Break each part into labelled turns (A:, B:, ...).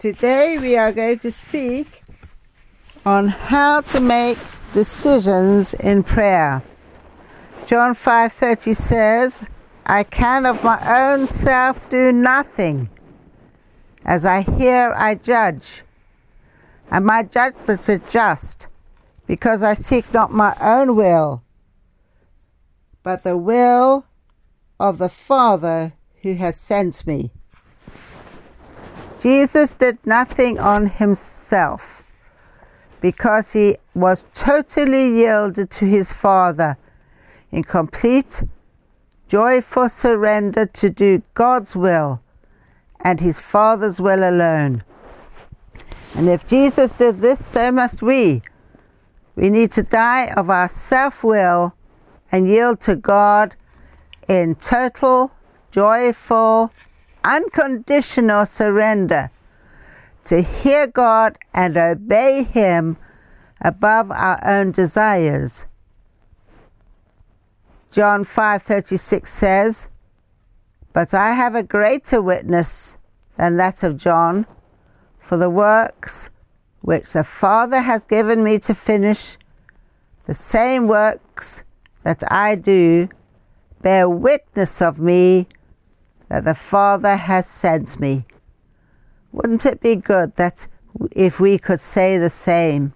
A: Today we are going to speak on how to make decisions in prayer. John 5:30 says, "I can of my own self do nothing. As I hear, I judge, and my judgments are just, because I seek not my own will, but the will of the Father who has sent me." Jesus did nothing on himself because he was totally yielded to his Father in complete, joyful surrender to do God's will and his Father's will alone. And if Jesus did this, so must we. We need to die of our self will and yield to God in total, joyful, unconditional surrender to hear God and obey Him above our own desires. John 5:36 says, "But I have a greater witness than that of John, for the works which the Father has given me to finish, the same works that I do, bear witness of me that the Father has sent me. Wouldn't it be good that if we could say the same?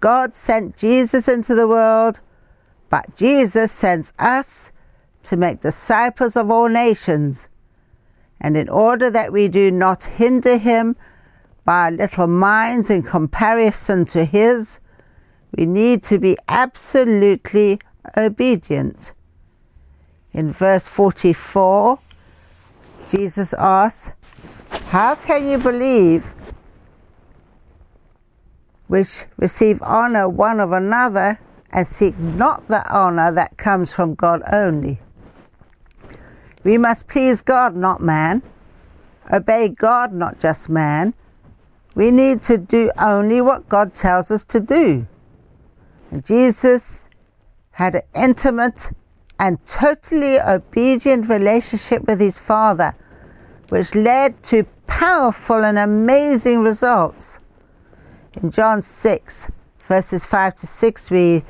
A: God sent Jesus into the world, but Jesus sends us to make disciples of all nations. And in order that we do not hinder him by our little minds in comparison to his, we need to be absolutely obedient. In verse 44, Jesus asks, How can you believe which receive honor one of another and seek not the honor that comes from God only? We must please God, not man. Obey God, not just man. We need to do only what God tells us to do. And Jesus had an intimate and totally obedient relationship with his Father, which led to powerful and amazing results. In John 6, verses 5 to 6, we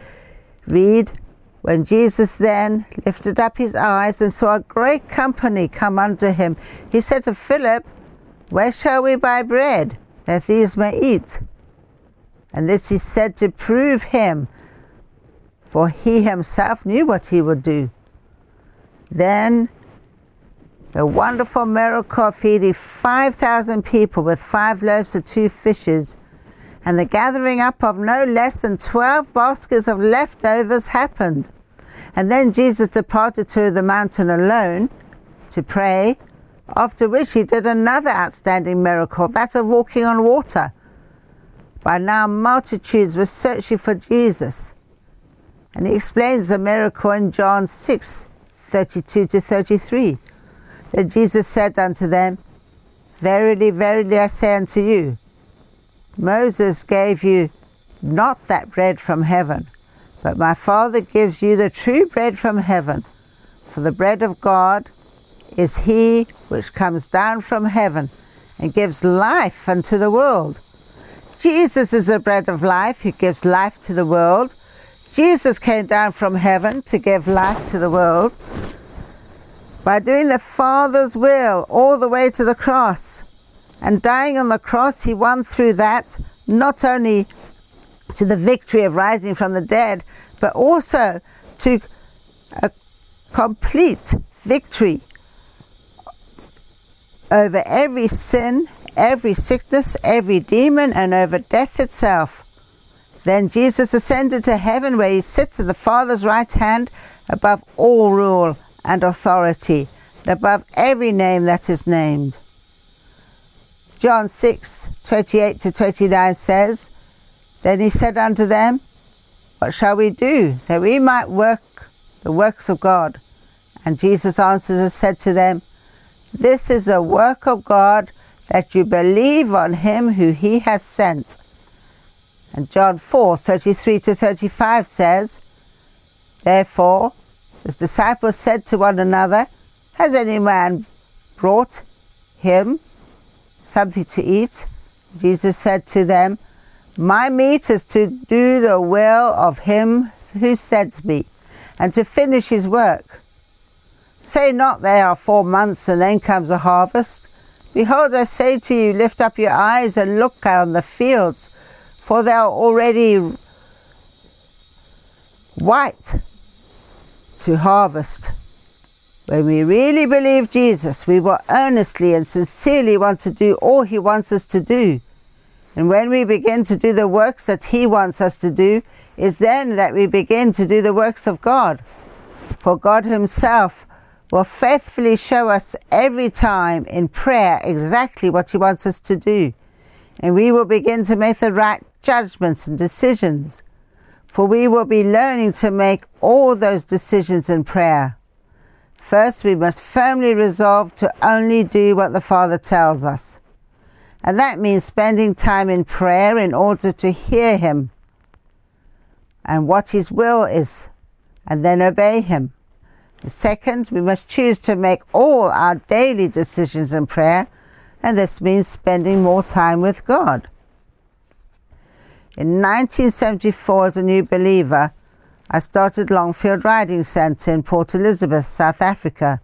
A: read, When Jesus then lifted up his eyes and saw a great company come unto him, he said to Philip, Where shall we buy bread that these may eat? And this he said to prove him for he himself knew what he would do. Then the wonderful miracle of feeding 5,000 people with five loaves and two fishes, and the gathering up of no less than 12 baskets of leftovers happened. And then Jesus departed to the mountain alone to pray, after which he did another outstanding miracle, that of walking on water. By now, multitudes were searching for Jesus and he explains the miracle in John 6 32 to 33. That Jesus said unto them, Verily, verily, I say unto you, Moses gave you not that bread from heaven, but my Father gives you the true bread from heaven. For the bread of God is he which comes down from heaven and gives life unto the world. Jesus is the bread of life who gives life to the world. Jesus came down from heaven to give life to the world by doing the Father's will all the way to the cross. And dying on the cross, he won through that not only to the victory of rising from the dead, but also to a complete victory over every sin, every sickness, every demon, and over death itself. Then Jesus ascended to heaven where he sits at the Father's right hand above all rule and authority, and above every name that is named. John 6 28 to 29 says, Then he said unto them, What shall we do that we might work the works of God? And Jesus answered and said to them, This is the work of God, that you believe on him who he has sent. And John 4 33 to 35 says, Therefore, the disciples said to one another, Has any man brought him something to eat? Jesus said to them, My meat is to do the will of him who sent me, and to finish his work. Say not there are four months and then comes a harvest. Behold, I say to you, lift up your eyes and look on the fields, for they are already white to harvest. When we really believe Jesus, we will earnestly and sincerely want to do all He wants us to do. And when we begin to do the works that He wants us to do, is then that we begin to do the works of God. For God Himself will faithfully show us every time in prayer exactly what He wants us to do. And we will begin to make the right judgments and decisions. For we will be learning to make all those decisions in prayer. First, we must firmly resolve to only do what the Father tells us. And that means spending time in prayer in order to hear Him and what His will is, and then obey Him. Second, we must choose to make all our daily decisions in prayer, and this means spending more time with God. In 1974, as a new believer, I started Longfield Riding Centre in Port Elizabeth, South Africa,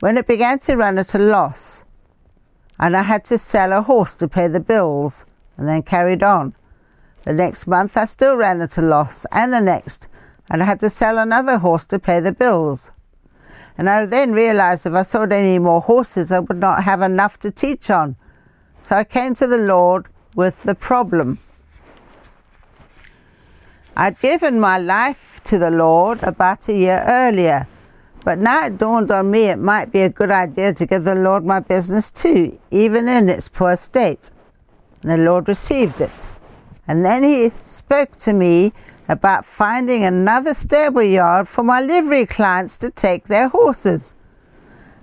A: when it began to run at a loss, and I had to sell a horse to pay the bills, and then carried on. The next month I still ran at a loss, and the next, and I had to sell another horse to pay the bills. And I then realized if I sold any more horses, I would not have enough to teach on. So I came to the Lord with the problem. I'd given my life to the Lord about a year earlier, but now it dawned on me it might be a good idea to give the Lord my business too, even in its poor state. And the Lord received it. And then He spoke to me about finding another stable yard for my livery clients to take their horses.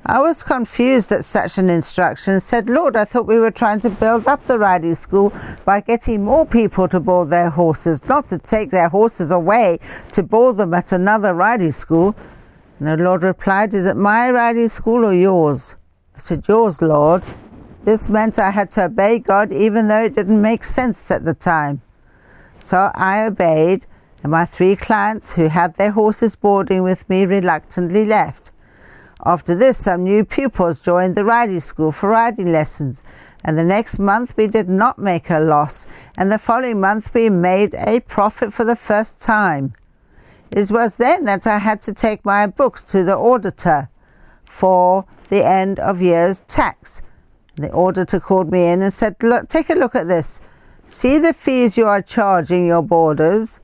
A: I was confused at such an instruction said, Lord, I thought we were trying to build up the riding school by getting more people to board their horses, not to take their horses away to board them at another riding school. And the Lord replied, Is it my riding school or yours? I said, Yours, Lord. This meant I had to obey God even though it didn't make sense at the time. So I obeyed, and my three clients who had their horses boarding with me reluctantly left. After this, some new pupils joined the riding school for riding lessons, and the next month we did not make a loss, and the following month we made a profit for the first time. It was then that I had to take my books to the auditor for the end of year's tax. The auditor called me in and said, Look, take a look at this. See the fees you are charging your boarders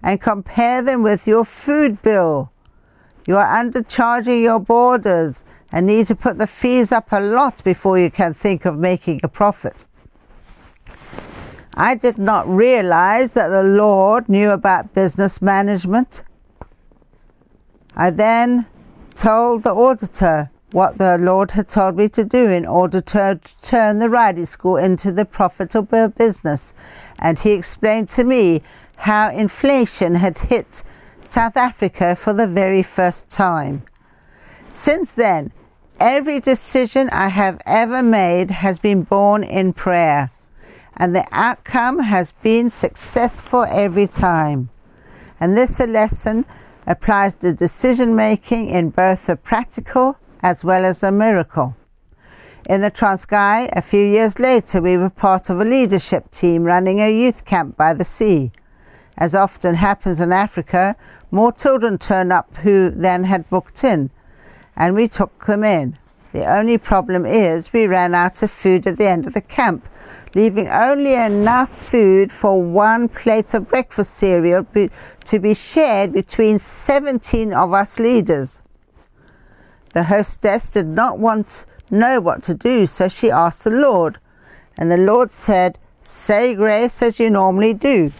A: and compare them with your food bill. You are undercharging your boarders and need to put the fees up a lot before you can think of making a profit. I did not realize that the Lord knew about business management. I then told the auditor what the Lord had told me to do in order to turn the riding school into the profitable business. And he explained to me how inflation had hit South Africa for the very first time. Since then, every decision I have ever made has been born in prayer, and the outcome has been successful every time. And this lesson applies to decision making in both a practical as well as a miracle. In the Transkei, a few years later, we were part of a leadership team running a youth camp by the sea. As often happens in Africa, more children turned up who then had booked in, and we took them in. The only problem is we ran out of food at the end of the camp, leaving only enough food for one plate of breakfast cereal be, to be shared between 17 of us leaders. The hostess did not want to know what to do, so she asked the Lord, and the Lord said, "Say grace as you normally do."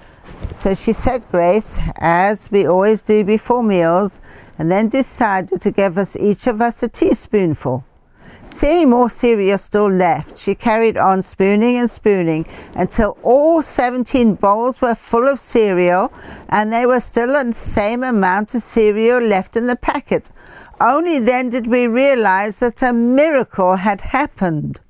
A: So she said grace, as we always do before meals, and then decided to give us each of us a teaspoonful. Seeing more cereal still left, she carried on spooning and spooning until all 17 bowls were full of cereal and there was still the same amount of cereal left in the packet. Only then did we realize that a miracle had happened.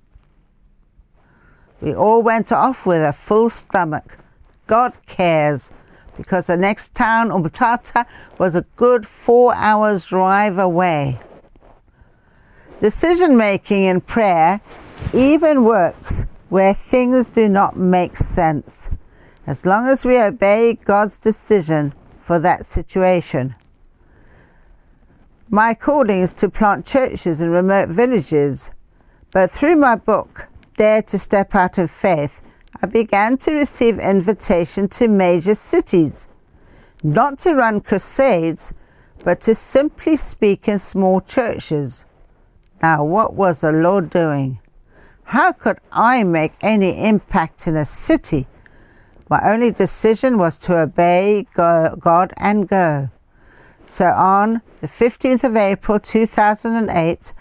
A: We all went off with a full stomach. God cares, because the next town, Umtata, was a good four hours drive away. Decision making in prayer even works where things do not make sense, as long as we obey God's decision for that situation. My calling is to plant churches in remote villages, but through my book, Dare to Step Out of Faith, I began to receive invitation to major cities, not to run crusades, but to simply speak in small churches. Now, what was the Lord doing? How could I make any impact in a city? My only decision was to obey God and go. So on the 15th of April 2008,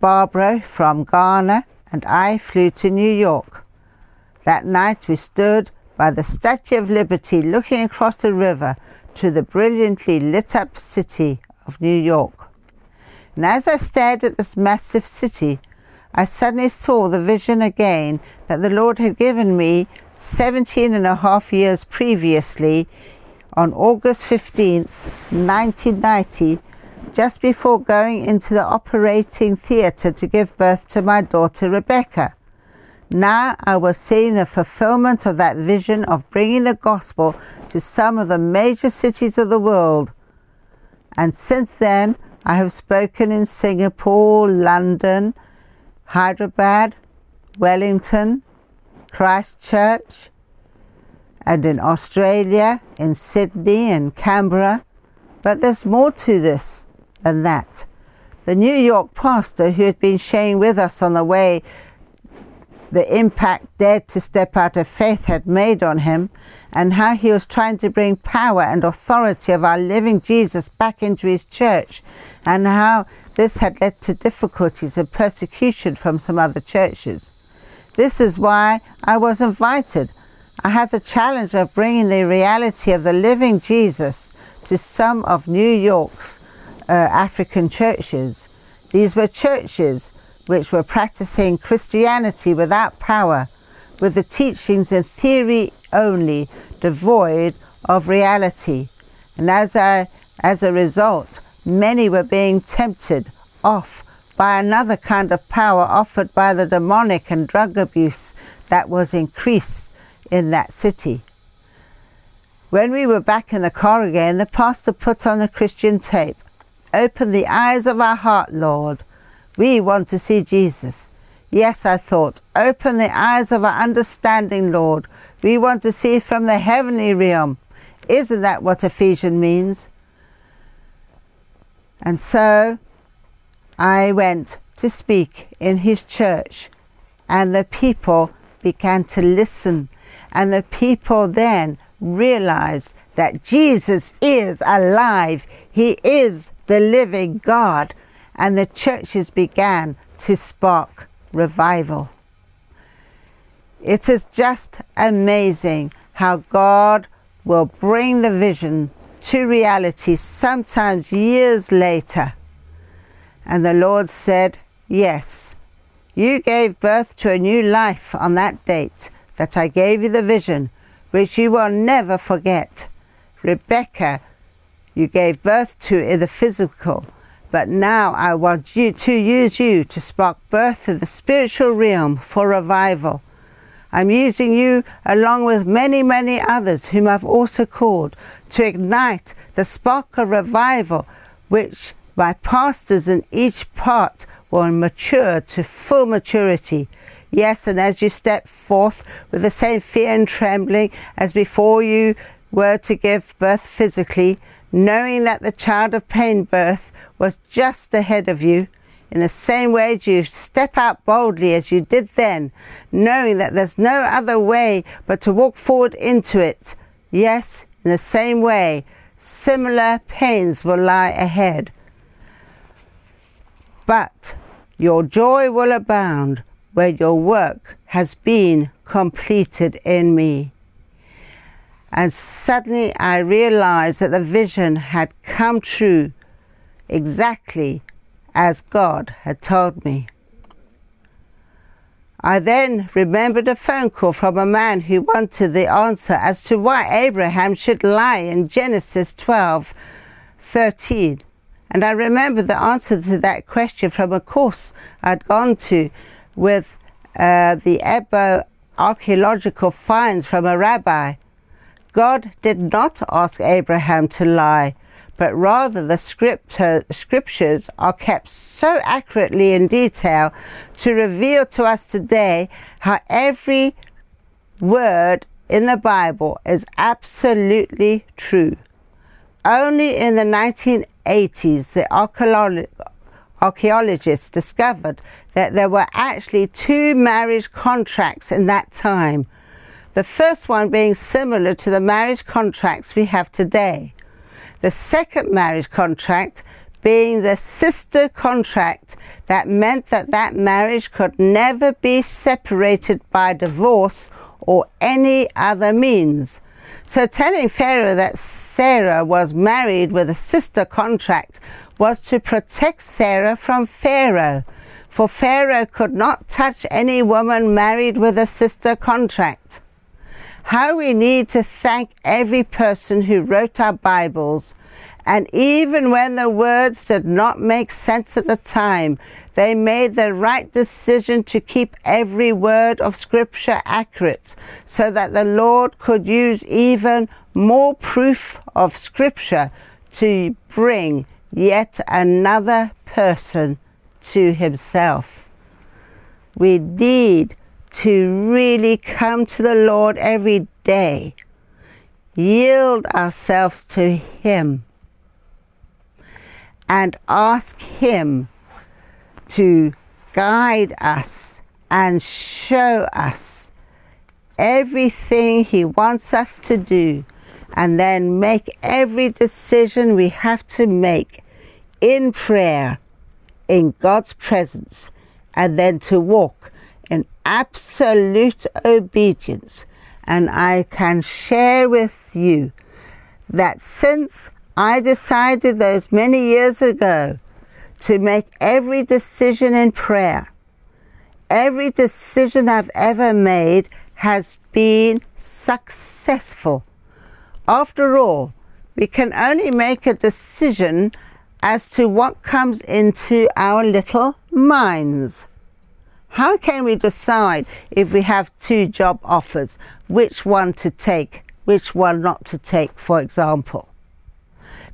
A: Barbara from Ghana and I flew to New York. That night we stood by the Statue of Liberty looking across the river to the brilliantly lit up city of New York. And as I stared at this massive city, I suddenly saw the vision again that the Lord had given me 17 and a half years previously on August 15, 1990, just before going into the operating theatre to give birth to my daughter Rebecca. Now I was seeing the fulfillment of that vision of bringing the gospel to some of the major cities of the world. And since then, I have spoken in Singapore, London, Hyderabad, Wellington, Christchurch, and in Australia, in Sydney and Canberra. But there's more to this than that. The New York pastor who had been sharing with us on the way the impact Dare to Step Out of Faith had made on him, and how he was trying to bring power and authority of our living Jesus back into his church, and how this had led to difficulties and persecution from some other churches. This is why I was invited I had the challenge of bringing the reality of the living Jesus to some of New York's uh, African churches. These were churches which were practicing Christianity without power, with the teachings in theory only, devoid of reality. And as a, as a result, many were being tempted off by another kind of power offered by the demonic and drug abuse that was increased in that city. When we were back in the car again, the pastor put on the Christian tape. Open the eyes of our heart, Lord. We want to see Jesus. Yes, I thought, open the eyes of our understanding, Lord. We want to see from the heavenly realm. Isn't that what Ephesians means? And so I went to speak in his church, and the people began to listen and the people then realized that Jesus is alive. He is the living God. And the churches began to spark revival. It is just amazing how God will bring the vision to reality sometimes years later. And the Lord said, Yes, you gave birth to a new life on that date that I gave you the vision, which you will never forget. Rebecca, you gave birth to in the physical, but now I want you to use you to spark birth in the spiritual realm for revival. I'm using you along with many, many others whom I've also called to ignite the spark of revival, which my pastors in each part will mature to full maturity Yes, and as you step forth with the same fear and trembling as before you were to give birth physically, knowing that the child of pain birth was just ahead of you, in the same way you step out boldly as you did then, knowing that there's no other way but to walk forward into it. Yes, in the same way, similar pains will lie ahead. But your joy will abound where your work has been completed in me. And suddenly I realized that the vision had come true exactly as God had told me. I then remembered a phone call from a man who wanted the answer as to why Abraham should lie in Genesis 12 13. And I remembered the answer to that question from a course I'd gone to with uh, the Ebla archaeological finds from a rabbi. God did not ask Abraham to lie, but rather the scripture, scriptures are kept so accurately in detail to reveal to us today how every word in the Bible is absolutely true. Only in the 1980s, the archaeologists discovered that there were actually two marriage contracts in that time. The first one being similar to the marriage contracts we have today. The second marriage contract being the sister contract that meant that that marriage could never be separated by divorce or any other means. So telling Pharaoh that Sarah was married with a sister contract was to protect Sarah from Pharaoh, for Pharaoh could not touch any woman married with a sister contract how we need to thank every person who wrote our Bibles. And even when the words did not make sense at the time, they made the right decision to keep every word of Scripture accurate so that the Lord could use even more proof of Scripture to bring yet another person to Himself. We need to really come to the Lord every day, yield ourselves to Him, and ask Him to guide us and show us everything He wants us to do, and then make every decision we have to make in prayer, in God's presence, and then to walk in absolute obedience. And I can share with you that since I decided those many years ago to make every decision in prayer, every decision I've ever made has been successful. After all, we can only make a decision as to what comes into our little minds. How can we decide if we have two job offers, which one to take, which one not to take, for example?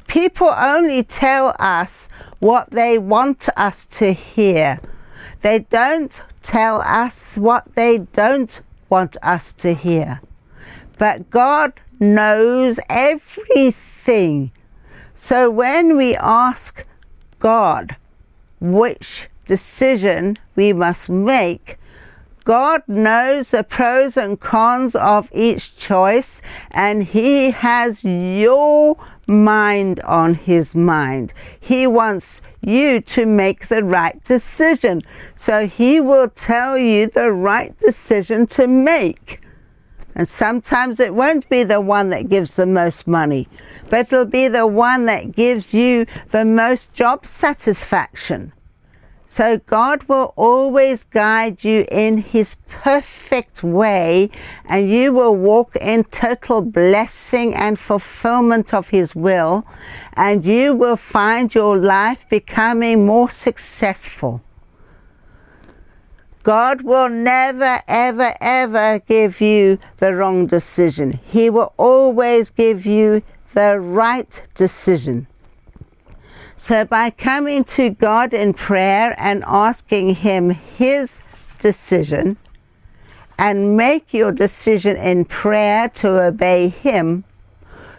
A: People only tell us what they want us to hear. They don't tell us what they don't want us to hear. But God knows everything. So when we ask God which decision we must make. God knows the pros and cons of each choice, and He has your mind on His mind. He wants you to make the right decision. So He will tell you the right decision to make. And sometimes it won't be the one that gives the most money, but it'll be the one that gives you the most job satisfaction. So God will always guide you in His perfect way, and you will walk in total blessing and fulfillment of His will, and you will find your life becoming more successful. God will never, ever, ever give you the wrong decision. He will always give you the right decision. So, by coming to God in prayer and asking Him His decision, and make your decision in prayer to obey Him,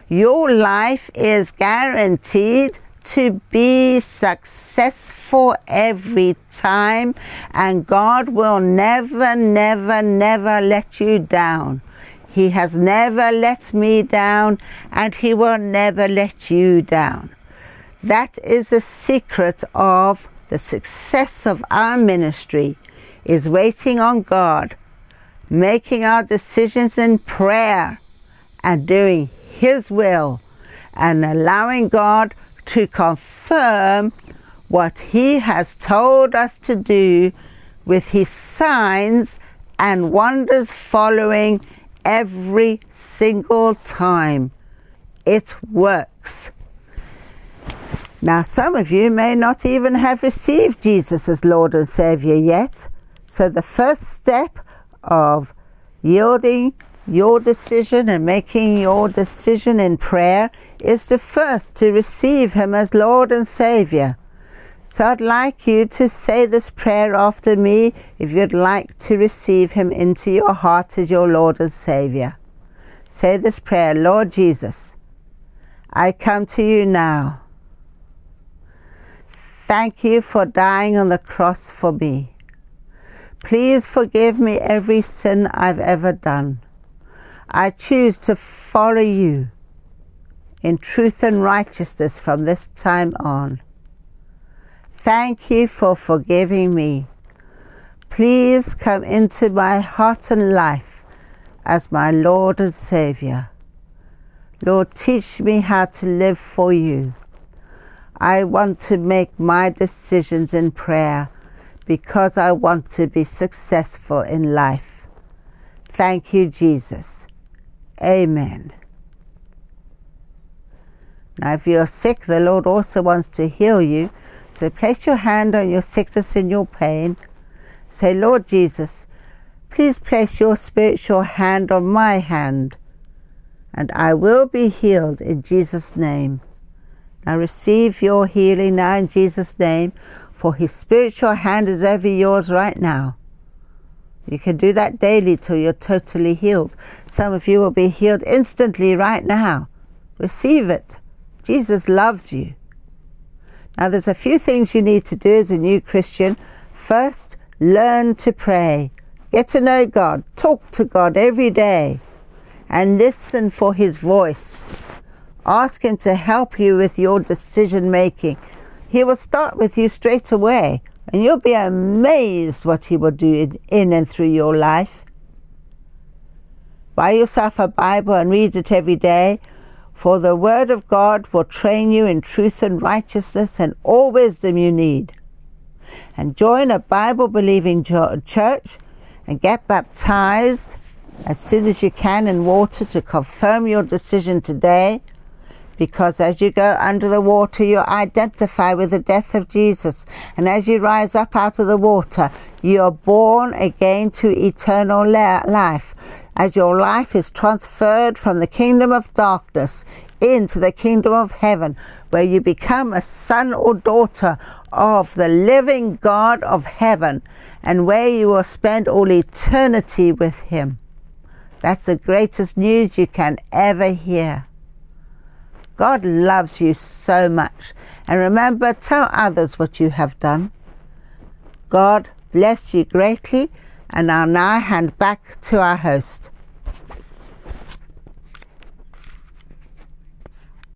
A: your life is guaranteed to be successful every time, and God will never, never, never let you down. He has never let me down, and He will never let you down. That is the secret of the success of our ministry is waiting on God, making our decisions in prayer and doing his will and allowing God to confirm what he has told us to do with his signs and wonders following every single time. It works. Now, some of you may not even have received Jesus as Lord and Savior yet. So, the first step of yielding your decision and making your decision in prayer is to first to receive him as Lord and Savior. So I'd like you to say this prayer after me if you'd like to receive him into your heart as your Lord and Savior. Say this prayer, Lord Jesus, I come to you now. Thank you for dying on the cross for me. Please forgive me every sin I've ever done. I choose to follow you in truth and righteousness from this time on. Thank you for forgiving me. Please come into my heart and life as my Lord and Savior. Lord, teach me how to live for you. I want to make my decisions in prayer because I want to be successful in life. Thank you, Jesus. Amen. Now, if you're sick, the Lord also wants to heal you so place your hand on your sickness and your pain. Say, Lord Jesus, please place your spiritual hand on my hand, and I will be healed in Jesus' name. Now receive your healing now in Jesus' name, for his spiritual hand is over yours right now. You can do that daily till you're totally healed. Some of you will be healed instantly right now. Receive it. Jesus loves you. Now, there's a few things you need to do as a new Christian. First, learn to pray. Get to know God. Talk to God every day and listen for His voice. Ask Him to help you with your decision making. He will start with you straight away, and you'll be amazed what He will do in and through your life. Buy yourself a Bible and read it every day for the Word of God will train you in truth and righteousness and all wisdom you need. And join a Bible believing church and get baptized as soon as you can in water to confirm your decision today. Because as you go under the water, you identify with the death of Jesus. And as you rise up out of the water, you are born again to eternal life as your life is transferred from the kingdom of darkness into the kingdom of heaven, where you become a son or daughter of the living God of heaven, and where you will spend all eternity with Him. That's the greatest news you can ever hear. God loves you so much. And remember, tell others what you have done. God bless you greatly and I'll now hand back to our host.